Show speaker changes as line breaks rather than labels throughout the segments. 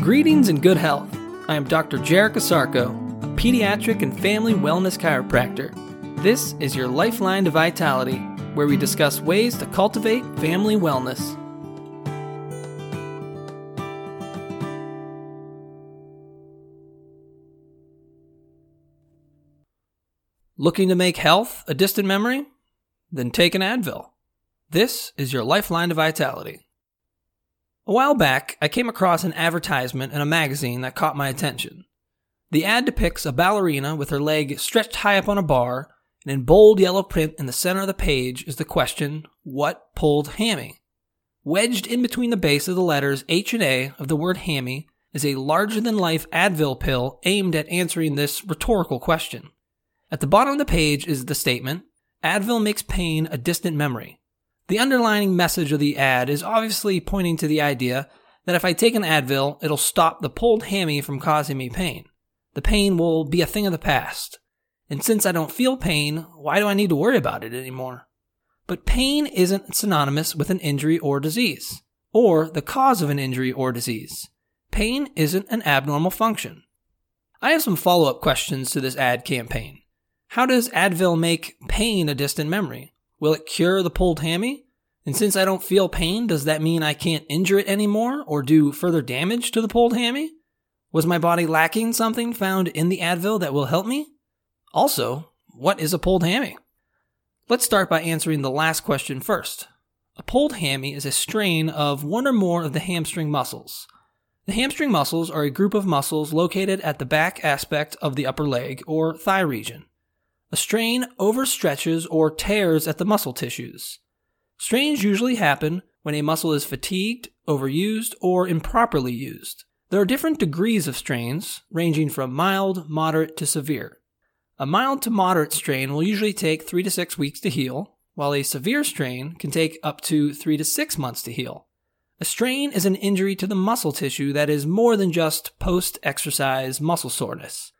Greetings and good health. I am Dr. Jarek Asarko, a pediatric and family wellness chiropractor. This is your Lifeline to Vitality, where we discuss ways to cultivate family wellness. Looking to make health a distant memory? Then take an Advil. This is your Lifeline to Vitality. A while back, I came across an advertisement in a magazine that caught my attention. The ad depicts a ballerina with her leg stretched high up on a bar, and in bold yellow print in the center of the page is the question, What pulled hammy? Wedged in between the base of the letters H and A of the word hammy is a larger than life Advil pill aimed at answering this rhetorical question. At the bottom of the page is the statement, Advil makes pain a distant memory. The underlying message of the ad is obviously pointing to the idea that if I take an Advil, it'll stop the pulled hammy from causing me pain. The pain will be a thing of the past. And since I don't feel pain, why do I need to worry about it anymore? But pain isn't synonymous with an injury or disease, or the cause of an injury or disease. Pain isn't an abnormal function. I have some follow up questions to this ad campaign. How does Advil make pain a distant memory? Will it cure the pulled hammy? And since I don't feel pain, does that mean I can't injure it anymore or do further damage to the pulled hammy? Was my body lacking something found in the Advil that will help me? Also, what is a pulled hammy? Let's start by answering the last question first. A pulled hammy is a strain of one or more of the hamstring muscles. The hamstring muscles are a group of muscles located at the back aspect of the upper leg or thigh region. A strain overstretches or tears at the muscle tissues. Strains usually happen when a muscle is fatigued, overused, or improperly used. There are different degrees of strains, ranging from mild, moderate, to severe. A mild to moderate strain will usually take 3 to 6 weeks to heal, while a severe strain can take up to 3 to 6 months to heal. A strain is an injury to the muscle tissue that is more than just post exercise muscle soreness.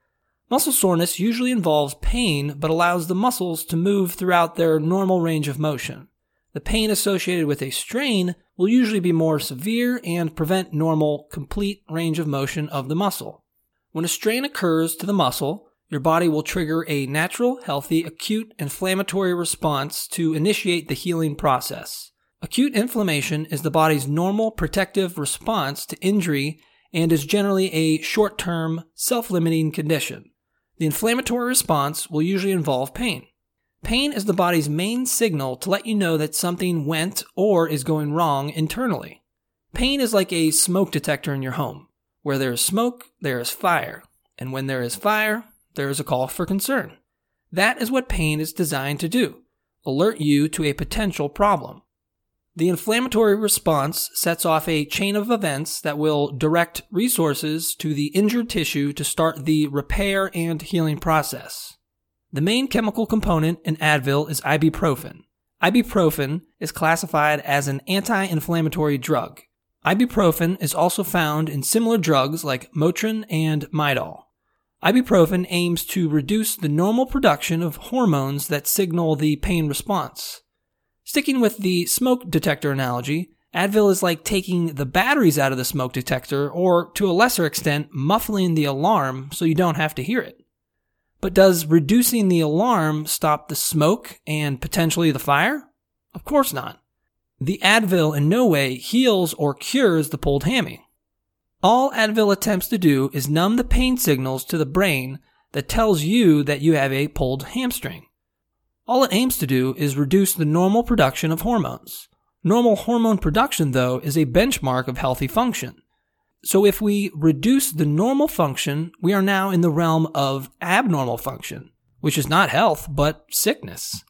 Muscle soreness usually involves pain but allows the muscles to move throughout their normal range of motion. The pain associated with a strain will usually be more severe and prevent normal, complete range of motion of the muscle. When a strain occurs to the muscle, your body will trigger a natural, healthy, acute inflammatory response to initiate the healing process. Acute inflammation is the body's normal protective response to injury and is generally a short term, self limiting condition. The inflammatory response will usually involve pain. Pain is the body's main signal to let you know that something went or is going wrong internally. Pain is like a smoke detector in your home. Where there is smoke, there is fire. And when there is fire, there is a call for concern. That is what pain is designed to do alert you to a potential problem. The inflammatory response sets off a chain of events that will direct resources to the injured tissue to start the repair and healing process. The main chemical component in Advil is ibuprofen. Ibuprofen is classified as an anti inflammatory drug. Ibuprofen is also found in similar drugs like Motrin and Midol. Ibuprofen aims to reduce the normal production of hormones that signal the pain response. Sticking with the smoke detector analogy, Advil is like taking the batteries out of the smoke detector, or to a lesser extent, muffling the alarm so you don't have to hear it. But does reducing the alarm stop the smoke and potentially the fire? Of course not. The Advil in no way heals or cures the pulled hammy. All Advil attempts to do is numb the pain signals to the brain that tells you that you have a pulled hamstring. All it aims to do is reduce the normal production of hormones. Normal hormone production, though, is a benchmark of healthy function. So if we reduce the normal function, we are now in the realm of abnormal function, which is not health, but sickness.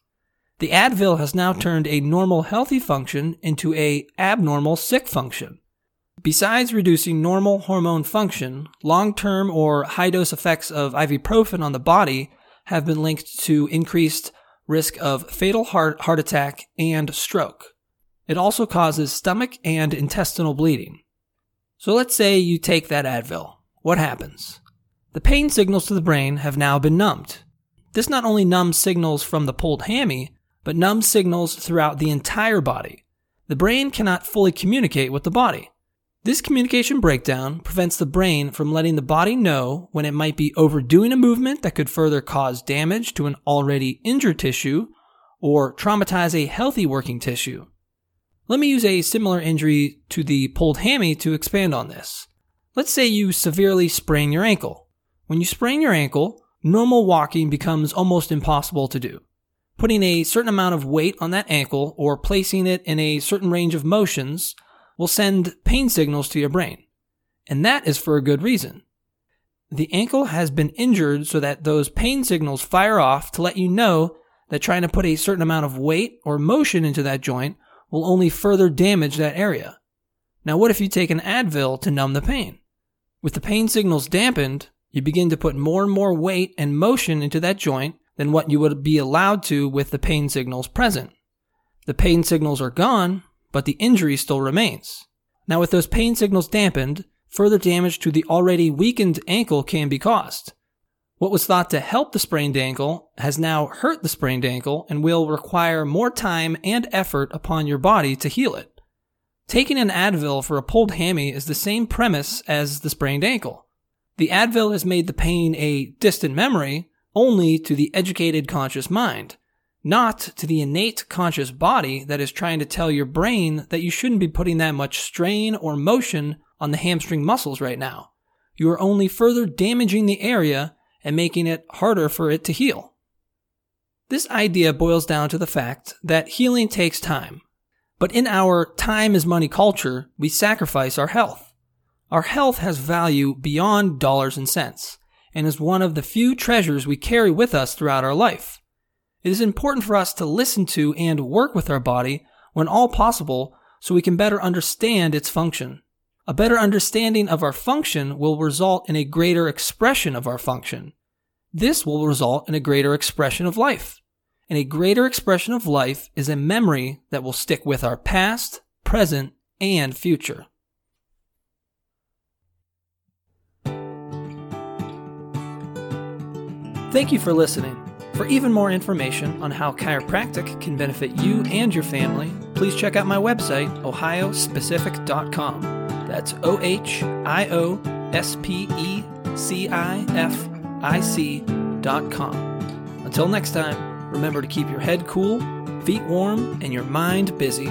The Advil has now turned a normal healthy function into a abnormal sick function. Besides reducing normal hormone function, long-term or high-dose effects of ibuprofen on the body have been linked to increased risk of fatal heart, heart attack and stroke. It also causes stomach and intestinal bleeding. So let's say you take that Advil. What happens? The pain signals to the brain have now been numbed. This not only numbs signals from the pulled hammy, but numbs signals throughout the entire body. The brain cannot fully communicate with the body. This communication breakdown prevents the brain from letting the body know when it might be overdoing a movement that could further cause damage to an already injured tissue or traumatize a healthy working tissue. Let me use a similar injury to the pulled hammy to expand on this. Let's say you severely sprain your ankle. When you sprain your ankle, normal walking becomes almost impossible to do. Putting a certain amount of weight on that ankle or placing it in a certain range of motions will send pain signals to your brain. And that is for a good reason. The ankle has been injured so that those pain signals fire off to let you know that trying to put a certain amount of weight or motion into that joint will only further damage that area. Now, what if you take an Advil to numb the pain? With the pain signals dampened, you begin to put more and more weight and motion into that joint than what you would be allowed to with the pain signals present. The pain signals are gone, but the injury still remains. Now, with those pain signals dampened, further damage to the already weakened ankle can be caused. What was thought to help the sprained ankle has now hurt the sprained ankle and will require more time and effort upon your body to heal it. Taking an Advil for a pulled hammy is the same premise as the sprained ankle. The Advil has made the pain a distant memory only to the educated conscious mind not to the innate conscious body that is trying to tell your brain that you shouldn't be putting that much strain or motion on the hamstring muscles right now. You are only further damaging the area and making it harder for it to heal. This idea boils down to the fact that healing takes time. But in our time is money culture, we sacrifice our health. Our health has value beyond dollars and cents and is one of the few treasures we carry with us throughout our life. It is important for us to listen to and work with our body when all possible so we can better understand its function. A better understanding of our function will result in a greater expression of our function. This will result in a greater expression of life. And a greater expression of life is a memory that will stick with our past, present, and future. Thank you for listening. For even more information on how chiropractic can benefit you and your family, please check out my website, ohiospecific.com. That's O H I O S P E C I F I C.com. Until next time, remember to keep your head cool, feet warm, and your mind busy.